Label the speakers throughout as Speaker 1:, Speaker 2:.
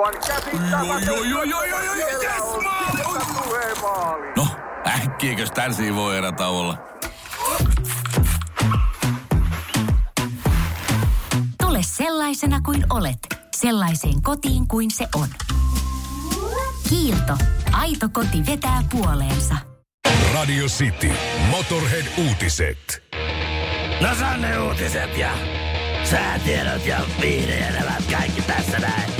Speaker 1: Aivan käsittämätöntä.
Speaker 2: Oi, oi, oi, oi, oi,
Speaker 1: Siellä
Speaker 2: yes,
Speaker 1: on
Speaker 2: maali!
Speaker 1: sieltä tulee maali.
Speaker 2: No, äkkiäkös tän voi erä olla?
Speaker 3: Tule sellaisena kuin olet, sellaiseen kotiin kuin se on. Kiilto. Aito koti vetää puoleensa.
Speaker 4: Radio City. Motorhead-uutiset.
Speaker 5: No Sanne uutiset ja säätiedot ja viihdeelämät kaikki tässä näin.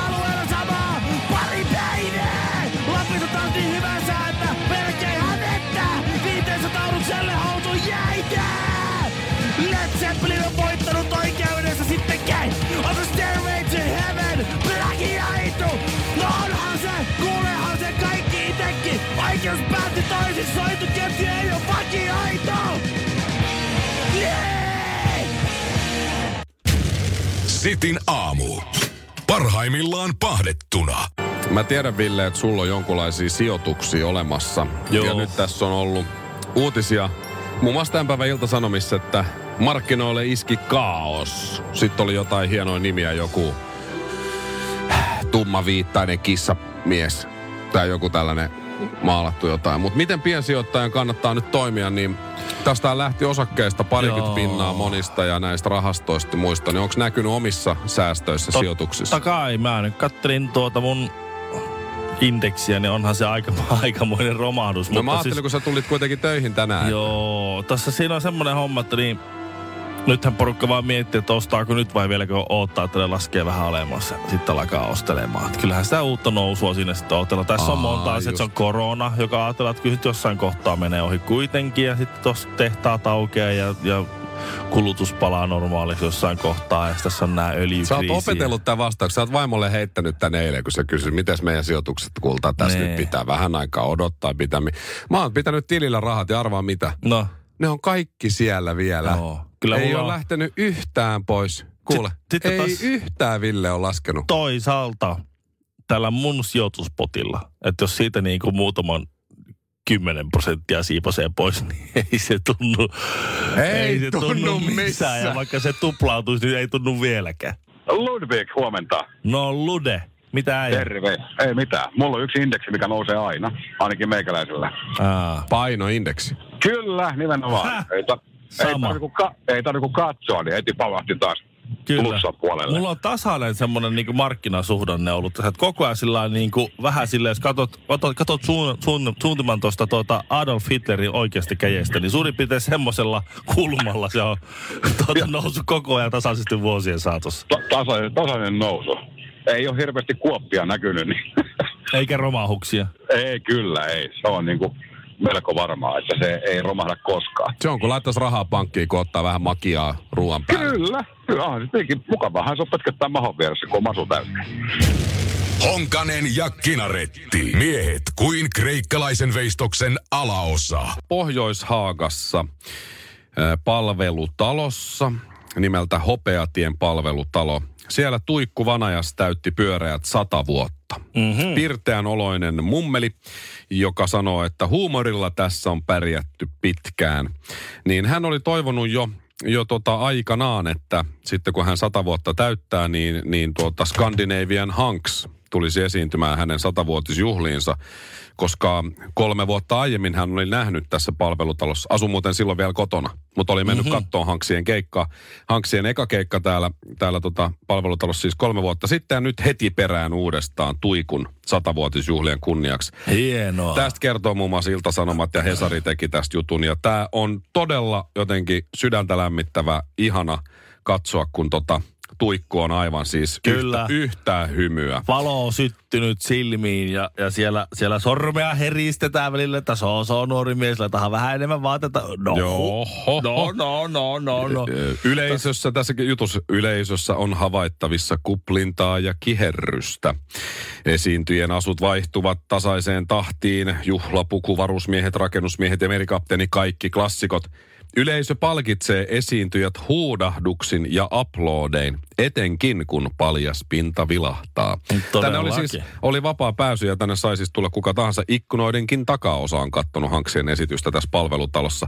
Speaker 5: Led Zeppelin on voittanut oikeudessa sittenkään. On the stairway to heaven. Plagiaitu. No onhan se, kuulehan se kaikki itekin. Oikeus päätti toisin, soitu keppi ei oo vakiaito. Yeah!
Speaker 4: Sitin aamu. Parhaimmillaan pahdettuna.
Speaker 6: Mä tiedän, Ville, että sulla on jonkunlaisia sijoituksia olemassa.
Speaker 7: Joo.
Speaker 6: Ja nyt tässä on ollut uutisia. Muun muassa tämän päivän iltasanomissa, että markkinoille iski kaos. Sitten oli jotain hienoja nimiä, joku tummaviittainen kissamies tai joku tällainen maalattu jotain. Mutta miten piensijoittajan kannattaa nyt toimia, niin tästä lähti osakkeista parikymmentä
Speaker 7: Joo.
Speaker 6: pinnaa monista ja näistä rahastoista muista. Niin onko näkynyt omissa säästöissä, sijoituksissa?
Speaker 7: Totta kai, mä nyt kattelin tuota mun indeksiä, niin onhan se aika, aikamoinen romahdus.
Speaker 6: No mä ajattelin, kun sä tulit kuitenkin töihin tänään.
Speaker 7: Joo, tässä siinä on semmoinen homma, että niin, nythän porukka vaan miettii, että ostaako nyt vai vieläkö odottaa, että ne laskee vähän alemmas ja sitten alkaa ostelemaan. Että kyllähän sitä uutta nousua sinne sitten odotellaan. Tässä on
Speaker 6: Aa,
Speaker 7: monta asiaa, että se on korona, joka ajatellaan, että kyllä jossain kohtaa menee ohi kuitenkin ja sitten tuossa tehtaat aukeaa ja, ja kulutus palaa normaaliksi jossain kohtaa ja tässä on nämä öljykriisi.
Speaker 6: Sä oot opetellut tämän vastauksen. Sä oot vaimolle heittänyt tän eilen, kun sä kysyt, miten meidän sijoitukset kultaa. Tässä
Speaker 7: Nee.
Speaker 6: nyt pitää vähän aikaa odottaa. Pitää. Mä oon pitänyt tilillä rahat ja arvaa mitä.
Speaker 7: No,
Speaker 6: Ne on kaikki siellä vielä.
Speaker 7: Joo. Kyllä
Speaker 6: ei
Speaker 7: mulla
Speaker 6: ole
Speaker 7: on-
Speaker 6: lähtenyt yhtään pois. Kuule,
Speaker 7: Sit- sitten
Speaker 6: ei
Speaker 7: taas-
Speaker 6: yhtään Ville on laskenut.
Speaker 7: toisaalta tällä mun sijoituspotilla, että jos siitä niin kuin muutaman 10 prosenttia siipasee pois, niin ei se tunnu,
Speaker 6: Ei
Speaker 7: se
Speaker 6: tunnu
Speaker 7: missään.
Speaker 6: missään.
Speaker 7: Ja vaikka se tuplautuisi, niin ei tunnu vieläkään.
Speaker 8: Ludwig, huomenta.
Speaker 7: No Lude, mitä ei?
Speaker 8: Terve. Ei mitään. Mulla on yksi indeksi, mikä nousee aina. Ainakin meikäläisellä.
Speaker 7: Aa,
Speaker 6: Painoindeksi.
Speaker 8: Kyllä, nimenomaan.
Speaker 7: Häh?
Speaker 8: Ei, ei,
Speaker 7: Sama.
Speaker 8: tarvi kuin ka- ei tarvi katsoa, niin heti pavahti taas
Speaker 7: kyllä.
Speaker 8: puolelle.
Speaker 7: Mulla on tasainen semmoinen niin markkinasuhdanne ollut tässä, että koko ajan sillä niin kuin, vähän silleen, jos katot, katot, katot suun, suun, suuntiman tuosta tuota Adolf Hitlerin oikeasti käjestä, niin suurin piirtein semmoisella kulmalla se on tuota, noussut koko ajan tasaisesti vuosien saatossa.
Speaker 8: Ta- tasainen, tasainen nousu. Ei ole hirveästi kuoppia näkynyt, niin
Speaker 7: Eikä romahuksia.
Speaker 8: ei kyllä, ei. Se on niin kuin melko varmaa, että se ei romahda koskaan.
Speaker 6: Se on, kun laittaisi rahaa pankkiin, kun ottaa vähän makiaa ruoan päälle.
Speaker 8: Kyllä, kyllä on se tietenkin mukavahan se on pötköttää mahon vieressä, kun on masu täynnä.
Speaker 4: Honkanen ja Kinaretti. Miehet kuin kreikkalaisen veistoksen alaosa.
Speaker 6: Pohjois-Haagassa palvelutalossa nimeltä Hopeatien palvelutalo. Siellä Tuikku Vanajas täytti pyöreät sata vuotta. Mm-hmm. Pirteän oloinen mummeli, joka sanoo, että huumorilla tässä on pärjätty pitkään. Niin hän oli toivonut jo jo tota aikanaan, että sitten kun hän sata vuotta täyttää, niin, niin tuota Scandinavian Hanks tulisi esiintymään hänen satavuotisjuhliinsa, koska kolme vuotta aiemmin hän oli nähnyt tässä palvelutalossa. Asu muuten silloin vielä kotona, mutta oli mennyt mm-hmm. kattoon Hanksien keikkaa. Hanksien eka keikka täällä, täällä tota palvelutalossa siis kolme vuotta sitten ja nyt heti perään uudestaan Tuikun satavuotisjuhlien kunniaksi.
Speaker 7: Hienoa.
Speaker 6: Tästä kertoo muun muassa Ilta-Sanomat ja Hesari teki tästä jutun. Ja tämä on todella jotenkin sydäntä lämmittävä, ihana katsoa, kun tota tuikku on aivan siis
Speaker 7: Kyllä.
Speaker 6: Yhtä, yhtä hymyä.
Speaker 7: Valo on syttynyt silmiin ja, ja siellä, siellä sormea heristetään välillä, että se on, se on nuori mies, laitetaan vähän enemmän vaatetta. No, no, no, no, no, no.
Speaker 6: Ö, Yleisössä, tässäkin jutussa, yleisössä on havaittavissa kuplintaa ja kiherrystä. Esiintyjien asut vaihtuvat tasaiseen tahtiin. Juhlapuku, varusmiehet, rakennusmiehet ja merikapteeni, kaikki klassikot. Yleisö palkitsee esiintyjät huudahduksin ja uploadein, etenkin kun paljas pinta vilahtaa. Tänne oli siis oli vapaa pääsy ja tänne sai siis tulla kuka tahansa ikkunoidenkin takaosa on kattonut Hanksien esitystä tässä palvelutalossa.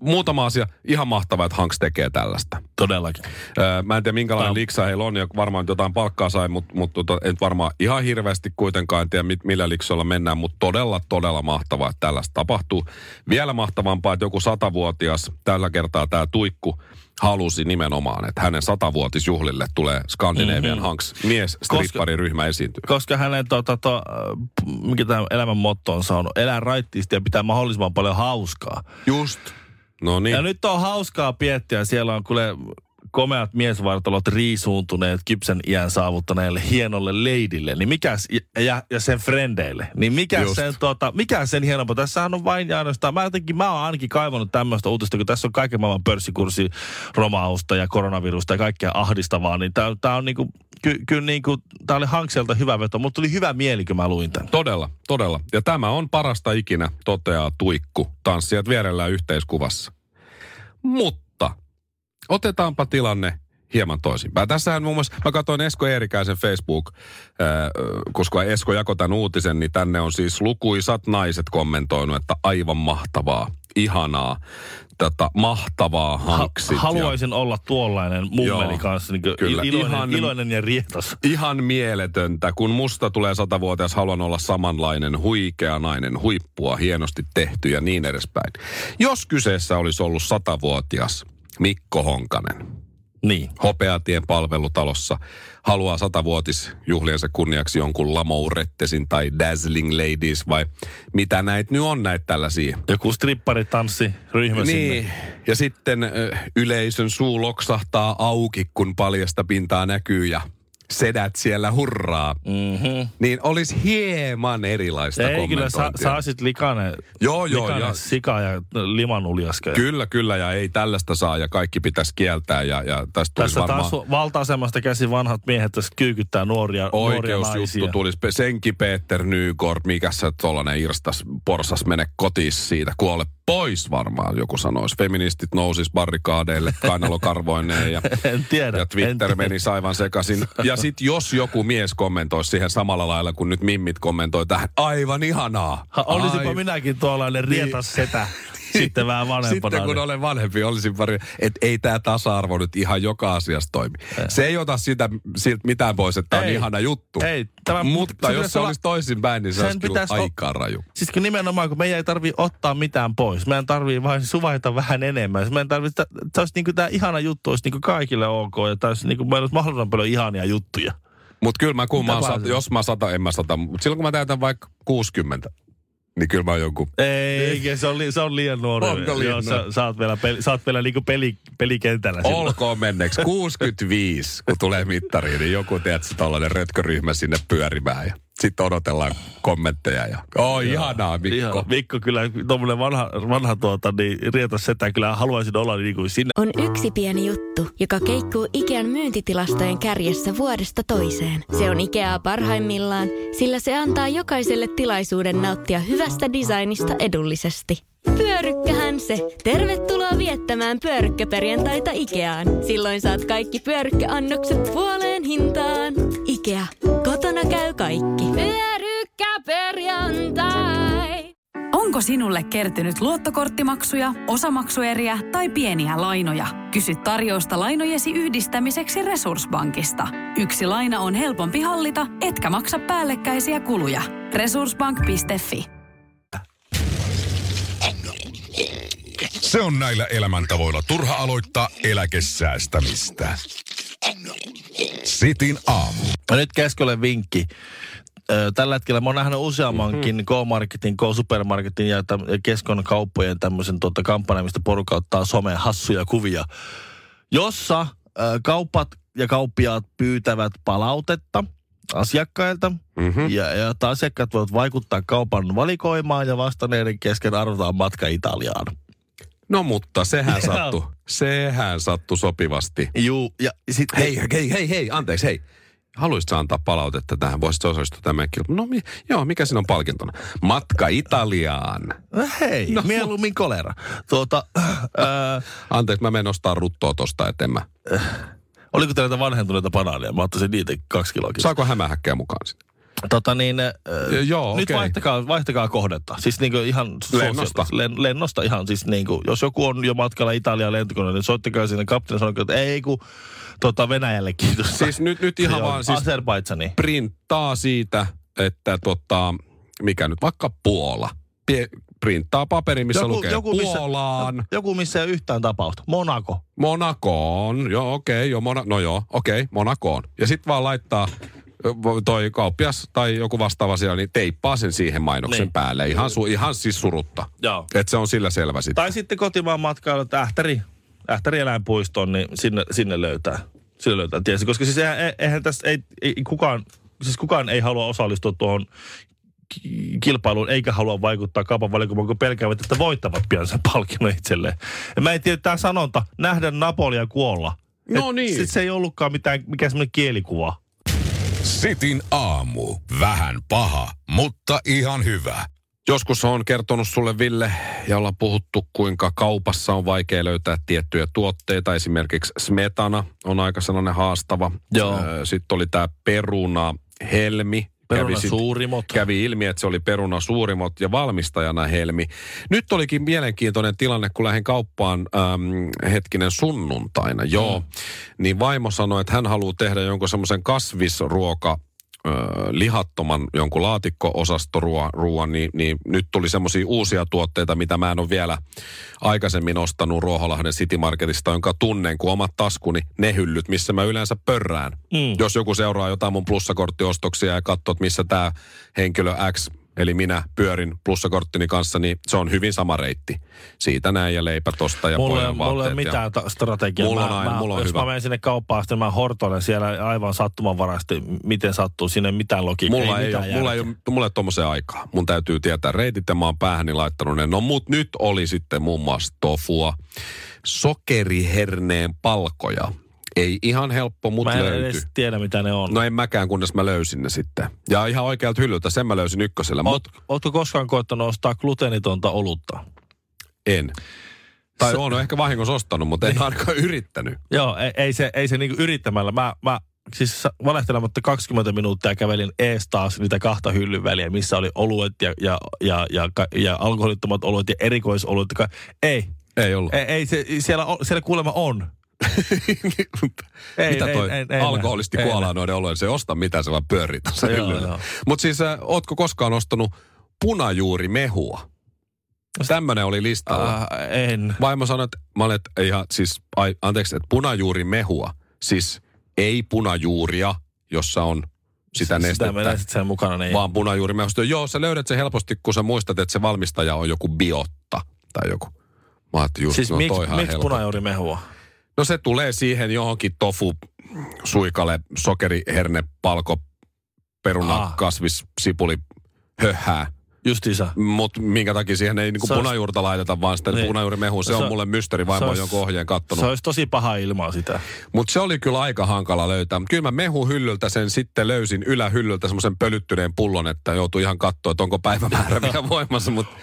Speaker 6: Muutama asia, ihan mahtavaa, että Hanks tekee tällaista.
Speaker 7: Todellakin.
Speaker 6: Öö, mä en tiedä minkälainen
Speaker 7: on-
Speaker 6: liksa heillä on ja varmaan jotain palkkaa sai, mutta mut, tota, en varmaan ihan hirveästi kuitenkaan, en tiedä mit, millä liksoilla mennään, mutta todella, todella mahtavaa, että tällaista tapahtuu. Vielä mahtavampaa, että joku satavuotias, tällä kertaa tämä Tuikku, halusi nimenomaan, että hänen satavuotisjuhlille tulee Scandinavian mm-hmm. Hanks mies strippariryhmä esiintyy.
Speaker 7: Koska hänen, tota, to, mikä tämä elämän motto on saanut, elää raittiisti ja pitää mahdollisimman paljon hauskaa.
Speaker 6: Just. No niin.
Speaker 7: Ja nyt on hauskaa piettiä. Siellä on kuule komeat miesvartalot riisuuntuneet kypsän iän saavuttaneelle hienolle leidille, niin mikä, ja, ja sen frendeille, niin mikä sen, tota, mikä sen hienompaa? Tässähän on vain ja ainoastaan, mä jotenkin, mä oon ainakin kaivannut tämmöistä uutista, kun tässä on kaiken maailman pörssikurssi romausta ja koronavirusta ja kaikkea ahdistavaa, niin tää, tää on niinku, ky, kyllä niinku, tää oli Hankselta hyvä veto, mutta tuli hyvä mieli, kun mä luin tämän.
Speaker 6: Todella, todella. Ja tämä on parasta ikinä, toteaa Tuikku, tanssijat vierellään yhteiskuvassa. Mutta otetaanpa tilanne hieman toisinpäin. Tässähän muun muassa, mä katsoin Esko Eerikäisen Facebook, ää, koska Esko jakoi tämän uutisen, niin tänne on siis lukuisat naiset kommentoinut, että aivan muhtavaa, ihanaa, tätä mahtavaa hanksit. ja-
Speaker 7: Haluaisin olla tuollainen mummeli
Speaker 6: Joo,
Speaker 7: kanssa, niin
Speaker 6: kyllä.
Speaker 7: iloinen,
Speaker 6: Ihan-
Speaker 7: iloinen ja rietas.
Speaker 6: Ihan mieletöntä. Kun musta tulee satavuotias, haluan olla samanlainen huikea nainen, huippua, hienosti tehty ja niin edespäin. Jos kyseessä olisi ollut satavuotias Mikko Honkanen,
Speaker 7: Niin.
Speaker 6: Hopeatien palvelutalossa, haluaa satavuotisjuhliensa kunniaksi jonkun Lamourettesin tai Dazzling Ladies vai mitä näitä nyt on näitä tällaisia
Speaker 7: Joku stripparitanssi ryhmä
Speaker 6: niin,
Speaker 7: sinne.
Speaker 6: ja sitten yleisön suu loksahtaa auki, kun paljasta pintaa näkyy ja sedät siellä hurraa.
Speaker 7: Mm-hmm.
Speaker 6: Niin olisi hieman erilaista
Speaker 7: Ei kyllä, sa,
Speaker 6: kommentointia.
Speaker 7: saasit likane,
Speaker 6: Joo, joo,
Speaker 7: likane
Speaker 6: ja-
Speaker 7: sika ja limanuljaska.
Speaker 6: Kyllä, kyllä, ja ei tällaista saa, ja kaikki pitäisi kieltää, ja, ja tästä tulisi
Speaker 7: Tässä
Speaker 6: varmaan...
Speaker 7: taas valta-asemasta käsin vanhat miehet tässä kyykyttää nuoria, nuoria naisia.
Speaker 6: Oikeusjuttu tulisi. Pe- Senki Peter Nygård, mikä se tollanen irstas porsas mene kotiin siitä, kuole pois varmaan, joku sanoisi. Feministit nousis barrikaadeille kainalokarvoineen ja,
Speaker 7: En tiedä.
Speaker 6: ja
Speaker 7: en
Speaker 6: Twitter
Speaker 7: tiedä.
Speaker 6: meni aivan sekaisin. Ja sitten jos joku mies kommentoisi siihen samalla lailla kuin nyt mimmit kommentoi tähän, aivan ihanaa.
Speaker 7: Ha, olisipa
Speaker 6: Ai-
Speaker 7: minäkin tuollainen rietas setä. Sitten vähän vanhempana.
Speaker 6: Sitten kun
Speaker 7: niin-
Speaker 6: olen vanhempi, olisin pari, että ei tämä tasa-arvo nyt ihan joka asiassa toimi. Se ei ota sitä, siltä mitään pois, että tämä on
Speaker 7: Ei.
Speaker 6: ihana juttu.
Speaker 7: Ei, tämä-
Speaker 6: Mutta
Speaker 7: se
Speaker 6: jos se
Speaker 7: olla-
Speaker 6: olisi toisinpäin, niin se
Speaker 7: sen
Speaker 6: olisi kyllä
Speaker 7: pitäisi o-
Speaker 6: aika raju.
Speaker 7: Siis kun nimenomaan, kun meidän ei tarvii ottaa mitään pois. Meidän tarvii vain suvaita vähän enemmän. Meidän tarvii, että se olisi niinku tämä ihana juttu, olisi niinku kaikille ok. Ja tämä olisi niinku, meillä olisi mahdollisimman paljon ihania juttuja.
Speaker 6: Mutta kyllä mä, kun mä oon sata, jos mä sata, en mä sata. Mutta silloin kun mä täytän vaikka 60, niin kyllä mä oon jonkun...
Speaker 7: Ei, se on, li, se on liian nuori.
Speaker 6: Onko liian
Speaker 7: Joo, sä, sä, oot vielä, peli, sä oot vielä niinku peli, pelikentällä. silloin.
Speaker 6: Olkoon menneeksi 65, kun tulee mittariin, niin joku teet se tollainen rötköryhmä sinne pyörimään ja sitten odotellaan kommentteja ja oh, ihanaa Mikko.
Speaker 7: Ihan, Mikko kyllä, tuommoinen vanha, vanha tuota, niin rietas setä, kyllä haluaisin olla niin kuin sinne.
Speaker 9: On yksi pieni juttu, joka keikkuu Ikean myyntitilastojen kärjessä vuodesta toiseen. Se on Ikeaa parhaimmillaan, sillä se antaa jokaiselle tilaisuuden nauttia hyvästä designista edullisesti. Pyörykkähän se! Tervetuloa viettämään pyörykkäperjantaita Ikeaan. Silloin saat kaikki pyörykkäannokset puoleen hintaan. Ikea. Kotona käy kaikki. Pyörykkäperjantai!
Speaker 10: Onko sinulle kertynyt luottokorttimaksuja, osamaksueriä tai pieniä lainoja? Kysy tarjousta lainojesi yhdistämiseksi Resurssbankista. Yksi laina on helpompi hallita, etkä maksa päällekkäisiä kuluja. Resurssbank.fi
Speaker 4: Se on näillä elämäntavoilla turha aloittaa eläkesäästämistä. Sitin aamu.
Speaker 7: Ja nyt Keskolle vinkki. Tällä hetkellä mä oon nähnyt useammankin
Speaker 6: Mhm.
Speaker 7: K-Marketin, K-Supermarketin ja Keskon kauppojen tämmöisen tuota kampanjan, mistä porukka ottaa someen hassuja kuvia, jossa ö, kauppat ja kauppiaat pyytävät palautetta asiakkailta.
Speaker 6: Mm-hmm.
Speaker 7: Ja, ja että asiakkaat voivat vaikuttaa kaupan valikoimaan ja vastanneiden kesken arvotaan matka Italiaan.
Speaker 6: No mutta sehän sattui. Sehän sattui sopivasti.
Speaker 7: Juu, ja sitten...
Speaker 6: Hei, hei, hei, hei, anteeksi, hei. Haluaisitko antaa palautetta tähän? Voisitko osallistua tämän kilpailuun? No mi- joo, mikä siinä on palkintona? Matka Italiaan.
Speaker 7: Hei,
Speaker 6: No,
Speaker 7: no, mieluummin kolera. Tuota, ää,
Speaker 6: Anteeksi, mä menen ostaa ruttoa tosta, et en mä.
Speaker 7: oliko teillä näitä vanhentuneita banaaneja? Mä ottaisin niitä kaksi kiloa.
Speaker 6: Saako hämähäkkää mukaan sitten?
Speaker 7: Tota niin, äh,
Speaker 6: joo,
Speaker 7: nyt
Speaker 6: okei.
Speaker 7: vaihtakaa, vaihtakaa kohdetta. Siis niinku ihan
Speaker 6: Lennosta.
Speaker 7: Len, lennosta ihan siis niinku, jos joku on jo matkalla Italiaan lentokoneelle, niin soittakaa sinne kapteeni sanoo, että ei kun tota Venäjälle kiitos.
Speaker 6: Siis nyt, nyt ihan vaan siis
Speaker 7: Azerbaidsani.
Speaker 6: printtaa siitä, että tota, mikä nyt, vaikka Puola. Pie, printtaa paperi, missä joku, lukee joku,
Speaker 7: missä,
Speaker 6: Puolaan,
Speaker 7: joku, missä ei yhtään tapausta. Monaco.
Speaker 6: Monakoon, joo okei, okay, joo, Mona, no joo, okei, okay, Monakoon. Ja sitten vaan laittaa toi kauppias tai joku vastaava siellä, niin teippaa sen siihen mainoksen
Speaker 7: Niin.
Speaker 6: päälle. Ihan, su, ihan siis surutta.
Speaker 7: Joo.
Speaker 6: Että se on sillä selvä sitten.
Speaker 7: Tai sitten kotimaan matkailu, että Ähtäri, Ähtäri eläinpuistoon, niin sinne, sinne löytää. Sinne löytää tietysti, koska siis eihän, eihän tässä, ei, ei, kukaan, siis kukaan ei halua osallistua tuohon ki- kilpailuun, eikä halua vaikuttaa kaupan valikoimaan, kun pelkäävät, että voittavat pian sen palkinnon itselleen. Ja mä en tiedä, tämä sanonta, nähdä Napolia kuolla.
Speaker 6: No
Speaker 7: Et
Speaker 6: niin.
Speaker 7: sit se ei ollutkaan mitään, mikään semmoinen kielikuva.
Speaker 4: Sitin aamu. Vähän paha, mutta ihan hyvä.
Speaker 6: Joskus on kertonut sulle, Ville, ja ollaan puhuttu, kuinka kaupassa on vaikea löytää tiettyjä tuotteita. Esimerkiksi smetana on aika sellainen haastava.
Speaker 7: Joo.
Speaker 6: Sitten oli tämä peruna helmi.
Speaker 7: Peruna
Speaker 6: Kävi
Speaker 7: suurimot.
Speaker 6: Kävi ilmi, että se oli peruna suurimot ja valmistajana helmi. Nyt olikin mielenkiintoinen tilanne, kun lähdin kauppaan äm, hetkinen sunnuntaina. Joo, niin vaimo sanoi, että hän haluaa tehdä jonkun semmoisen kasvisruoka ö, lihattoman jonkun laatikko-osastoruoan, niin, niin nyt tuli semmoisia uusia tuotteita, mitä mä en ole vielä aikaisemmin ostanut Ruoholahden City Marketista, jonka tunnen kuin omat taskuni, ne hyllyt, missä mä yleensä pörrään.
Speaker 7: Mm.
Speaker 6: Jos joku seuraa jotain mun plussakorttiostoksia ja katsoo, että missä tämä henkilö X, eli minä pyörin plussakorttini kanssa, niin se on hyvin sama reitti. Siitä näin ja leipä tosta ja
Speaker 7: Mulla, ei-
Speaker 6: pojan
Speaker 7: mulla ei ole
Speaker 6: ja-
Speaker 7: mitään ta- strategiaa.
Speaker 6: Mulla on
Speaker 7: Mä-
Speaker 6: aina-
Speaker 7: mä,
Speaker 6: mulla on
Speaker 7: jos
Speaker 6: hyvä.
Speaker 7: mä menen sinne kauppaan, sitten mä hortoilen siellä aivan sattumanvaraisesti, miten sattuu. Siinä ei mitään logiikkaa.
Speaker 6: Mulla ei,
Speaker 7: mitään
Speaker 6: ole, mulla ei, ole, mulla ei ole tommosen aikaa. Mun täytyy tietää reitit ja mä oon päähäni laittanut ne. No mut nyt oli sitten muun muassa tofua, sokeriherneen palkoja. Ei ihan helppo, mut
Speaker 7: Mä en
Speaker 6: löytyi.
Speaker 7: edes tiedä, mitä ne on.
Speaker 6: No en mäkään, kunnes mä löysin ne sitten. Ja ihan oikealta hyllyltä, sen mä löysin ykkösellä,
Speaker 7: Oot,
Speaker 6: mut
Speaker 7: ootko koskaan koettanut ostaa gluteenitonta olutta?
Speaker 6: en. Tai
Speaker 7: Se-
Speaker 6: on ehkä vahingossa ostanut, mutta en ainakaan yrittänyt.
Speaker 7: Joo, ei, ei se, ei se niinku yrittämällä. Mä, mä siis valehtelematta 20 minuuttia kävelin ees taas niitä kahta hyllyn väliä, missä oli oluet ja, ja, ja, ja, ja, ja alkoholittomat oluet ja erikoisoluet. Ei,
Speaker 6: Ei ollut.
Speaker 7: ei, ei se, siellä, siellä kuulemma on. Ei,
Speaker 6: Mitä
Speaker 7: ei,
Speaker 6: toi
Speaker 7: ei, ei,
Speaker 6: alkoholisti
Speaker 7: ei,
Speaker 6: kuolaa noiden olojen? Se ei osta mitään, se vaan pyörii tuossa. Mutta siis, äh, ootko koskaan ostanut punajuurimehua? Tämmönen oli listalla.
Speaker 7: Äh, en.
Speaker 6: Vaimo sanoi, että mä olen, että ihan siis, ai, anteeksi, että punajuurimehua, siis ei punajuuria, jossa on sitä
Speaker 7: Sitä
Speaker 6: nestettä,
Speaker 7: sitten sen mukana. Niin
Speaker 6: vaan punajuurimehusta. Joo, sä löydät sen helposti, kun sä muistat, että se valmistaja on joku biotta tai joku. Mä ajattelin just,
Speaker 7: Siis
Speaker 6: no
Speaker 7: miksi miksi
Speaker 6: helppo.
Speaker 7: punajuurimehua?
Speaker 6: No se tulee siihen johonkin tofu, suikale, sokeri, herne, palko, peruna,
Speaker 7: Ah.
Speaker 6: kasvis, sipuli, höhää.
Speaker 7: Justiinsa.
Speaker 6: Mutta minkä takia siihen ei niinku
Speaker 7: olisi-
Speaker 6: punajuurta laiteta, vaan sitten
Speaker 7: Niin.
Speaker 6: punajuurimehu. Se,
Speaker 7: Se
Speaker 6: on mulle mysteeri, vaimo on
Speaker 7: olisi-
Speaker 6: jonkun ohjeen kattonut.
Speaker 7: Se olisi tosi paha ilmaa sitä.
Speaker 6: Mutta se oli kyllä aika hankala löytää. Mut Kyllä mä mehuhyllyltä sen sitten löysin ylähyllyltä semmoisen pölyttyneen pullon, että joutui ihan katsoa, että onko päivämäärä vielä voimassa. Mutta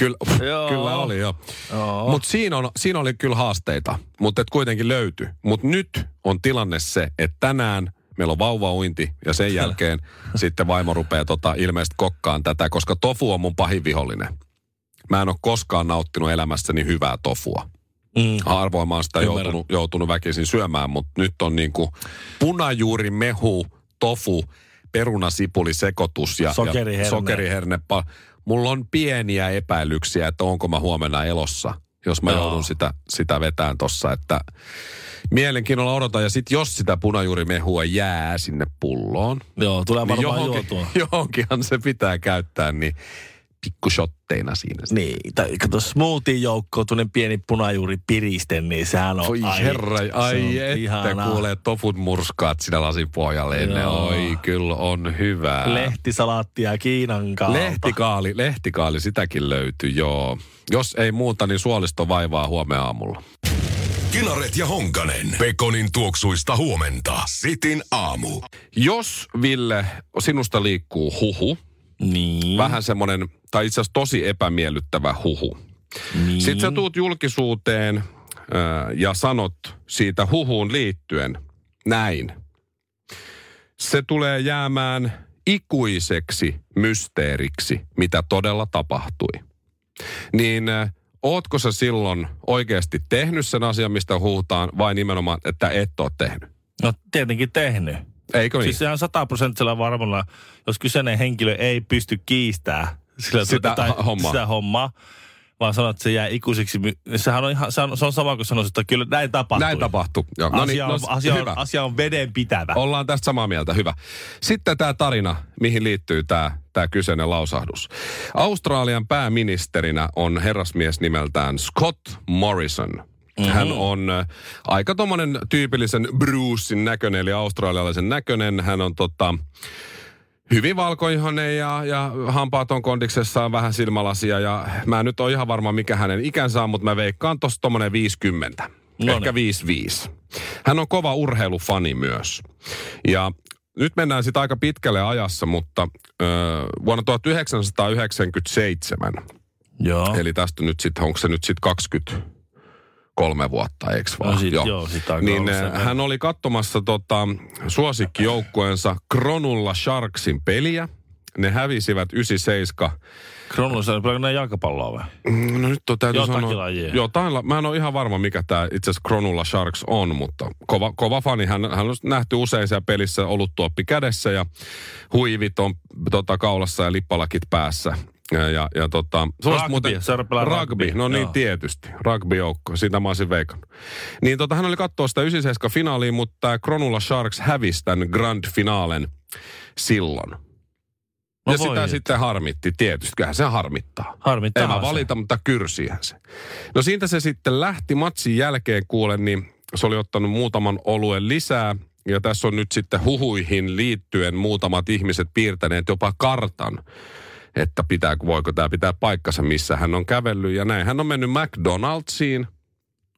Speaker 6: kyllä,
Speaker 7: Joo.
Speaker 6: kyllä oli jo.
Speaker 7: Joo.
Speaker 6: Mutta siinä, on, siinä oli kyllä haasteita, mutta kuitenkin löytyi. Mutta nyt on tilanne se, että tänään meillä on vauvauinti ja sen jälkeen sitten vaimo rupeaa tota, ilmeisesti kokkaan tätä, koska tofu on mun pahin vihollinen. Mä en ole koskaan nauttinut elämässäni hyvää tofua.
Speaker 7: Mm.
Speaker 6: Harvoin mä oon sitä
Speaker 7: Ymmärrän.
Speaker 6: joutunut, joutunut väkisin syömään, mutta nyt on niinku punajuuri, mehu, tofu, perunasipuli sekoitus ja,
Speaker 7: Sokeriherne.
Speaker 6: ja sokeriherne. Mulla on pieniä epäilyksiä, että onko mä huomenna elossa, jos mä
Speaker 7: Joo.
Speaker 6: joudun sitä, sitä vetään tossa, että mielenkiinnolla odotan. Ja sitten jos sitä punajuurimehua jää sinne pulloon,
Speaker 7: Joo, tulee
Speaker 6: niin
Speaker 7: varmaan
Speaker 6: johonkin,
Speaker 7: juotua.
Speaker 6: johonkinhan se pitää käyttää, niin pikkushotteina siinä.
Speaker 7: Niin, tai kato smoothie joukko, tuonne pieni punajuuri piriste, niin sehän on...
Speaker 6: Oi
Speaker 7: ai,
Speaker 6: herra,
Speaker 7: se
Speaker 6: ai
Speaker 7: on
Speaker 6: että
Speaker 7: ihanaa.
Speaker 6: kuulee tofut murskaat siinä lasipohjalle ennen.
Speaker 7: Joo.
Speaker 6: Oi, kyllä on hyvää.
Speaker 7: Lehtisalaattia Kiinan kautta.
Speaker 6: Lehtikaali, lehtikaali, sitäkin löytyy, joo. Jos ei muuta, niin suolisto vaivaa huomenna aamulla.
Speaker 4: Kinaret ja Honkanen. Pekonin tuoksuista huomenta. Sitin aamu.
Speaker 6: Jos, Ville, sinusta liikkuu huhu,
Speaker 7: Niin.
Speaker 6: vähän semmoinen, tai itse asiassa tosi epämiellyttävä huhu.
Speaker 7: Niin.
Speaker 6: Sitten sä tuut julkisuuteen ja sanot siitä huhuun liittyen näin. Se tulee jäämään ikuiseksi mysteeriksi, mitä todella tapahtui. Niin ootko sä silloin oikeasti tehnyt sen asian, mistä huutaan, vai nimenomaan, että et ole tehnyt?
Speaker 7: No tietenkin tehnyt.
Speaker 6: Eikö niin?
Speaker 7: Siis se on sataprosenttisella varmalla, jos kyseinen henkilö ei pysty kiistää sillä
Speaker 6: Sitä
Speaker 7: tai,
Speaker 6: hommaa.
Speaker 7: sitä hommaa, vaan sanoo, että se jää ikuisiksi. Sehän on ihan, se on, se on sama kuin sanoisi, että kyllä näin tapahtuu.
Speaker 6: Näin tapahtuu. Joo. No niin,
Speaker 7: Asia, on,
Speaker 6: no,
Speaker 7: asia,
Speaker 6: hyvä.
Speaker 7: on, asia on veden pitävä.
Speaker 6: Ollaan tästä samaa mieltä, hyvä. Sitten tämä tarina, mihin liittyy tämä tämä kyseinen lausahdus. Australian pääministerinä on herrasmies nimeltään Scott Morrison. Mm-hmm. Hän on äh, aika tommonen tyypillisen Brucein näköinen, eli australialaisen näköinen. Hän on tota, hyvin valkoihonen ja, ja hampaat on kondiksessaan vähän silmälasia. Ja mä en nyt ole ihan varma, mikä hänen ikänsä on, mutta mä veikkaan tossa tommonen 50.
Speaker 7: No
Speaker 6: Ehkä 5-5. Hän on kova urheilufani myös. Ja nyt mennään sitten aika pitkälle ajassa, mutta ö, vuonna 1997,
Speaker 7: Joo.
Speaker 6: eli tästä nyt sitten, onko se nyt sitten 23 vuotta, eikö vaan?
Speaker 7: No sit, joo, sit aika
Speaker 6: niin
Speaker 7: ollut sen verran.
Speaker 6: hän oli katsomassa tota, suosikkijoukkueensa Kronulla Sharksin peliä. Ne hävisivät 97
Speaker 7: Kronussa on pelkästään jalkapalloa vai?
Speaker 6: No nyt on täytyy
Speaker 7: Jotakin
Speaker 6: sanoa.
Speaker 7: lajia.
Speaker 6: Jotain, la- mä en ole ihan varma, mikä tämä itse asiassa Kronulla Sharks on, mutta kova, kova fani. Hän, hän on nähty usein siellä pelissä oluttuoppi kädessä ja huivit on tota, kaulassa ja lippalakit päässä. Ja, ja, ja tota,
Speaker 7: Rugby, pelaa
Speaker 6: rugby.
Speaker 7: rugby,
Speaker 6: No niin,
Speaker 7: joo.
Speaker 6: tietysti. Rugby-joukko, sitä mä olisin veikannut. Niin tota, hän oli katsoa sitä 97 finaaliin, mutta tämä Kronulla Sharks hävisi tämän grand finaalen silloin.
Speaker 7: No
Speaker 6: ja sitä
Speaker 7: et.
Speaker 6: sitten harmitti tietysti. Kyllähän se harmittaa.
Speaker 7: Harmittaa
Speaker 6: En mä valita, mutta kyrsihän se. No siitä se sitten lähti matsin jälkeen kuulen, niin se oli ottanut muutaman oluen lisää. Ja tässä on nyt sitten huhuihin liittyen muutamat ihmiset piirtäneet jopa kartan, että pitää, voiko tämä pitää paikkansa, missä hän on kävellyt. Ja näin hän on mennyt McDonald'siin.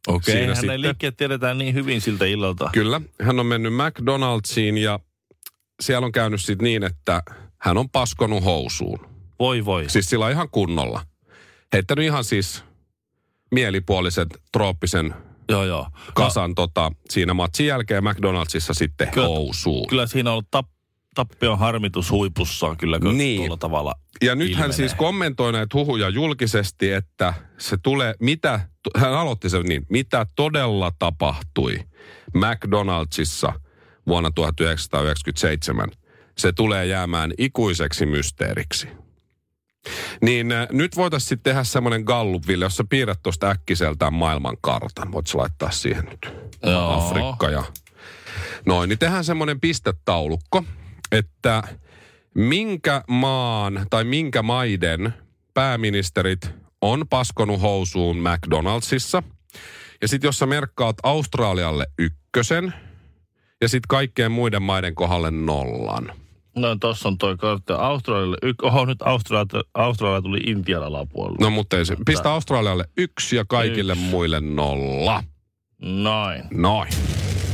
Speaker 7: Okei,
Speaker 6: Siinä
Speaker 7: okay,
Speaker 6: sitten-
Speaker 7: hänen liikkeet tiedetään niin hyvin siltä illalta.
Speaker 6: Kyllä, hän on mennyt McDonald'siin ja siellä on käynyt sitten niin, että hän on paskonut housuun.
Speaker 7: Voi voi.
Speaker 6: Siis sillä ihan kunnolla. Heittänyt ihan siis mielipuoliset trooppisen
Speaker 7: Joo, joo.
Speaker 6: kasan tota, siinä matsin jälkeen McDonaldsissa sitten
Speaker 7: Kyllä-
Speaker 6: housuun.
Speaker 7: Kyllä siinä on ollut tap, tappion harmitus huipussaan kyllä,
Speaker 6: Niin.
Speaker 7: tuolla tavalla
Speaker 6: Ja nyt hän siis kommentoi näitä huhuja julkisesti, että se tulee, mitä, hän aloitti sen niin, mitä todella tapahtui McDonaldsissa vuonna 1997. Se tulee jäämään ikuiseksi mysteeriksi. Niin äh, nyt voitaisiin sitten tehdä semmoinen gallup, Ville, jos sä piirrät tuosta äkkiseltään maailmankartan. Voit laittaa siihen nyt
Speaker 7: Joo.
Speaker 6: Afrikka ja noin. Niin tehdään semmoinen pistetaulukko, että minkä maan tai minkä maiden pääministerit on paskonut housuun McDonaldsissa. Ja sitten jos sä merkkaat Australialle ykkösen ja sitten kaikkien muiden maiden kohdalle nollan.
Speaker 7: No tossa on toi kartta. Australialle, y- oho nyt Australia, Australia tuli Intian alapuolelle.
Speaker 6: No mutta ei se. Pistä Australialle yksi ja kaikille
Speaker 7: Yksi.
Speaker 6: muille nolla.
Speaker 7: Noin.
Speaker 6: Noin.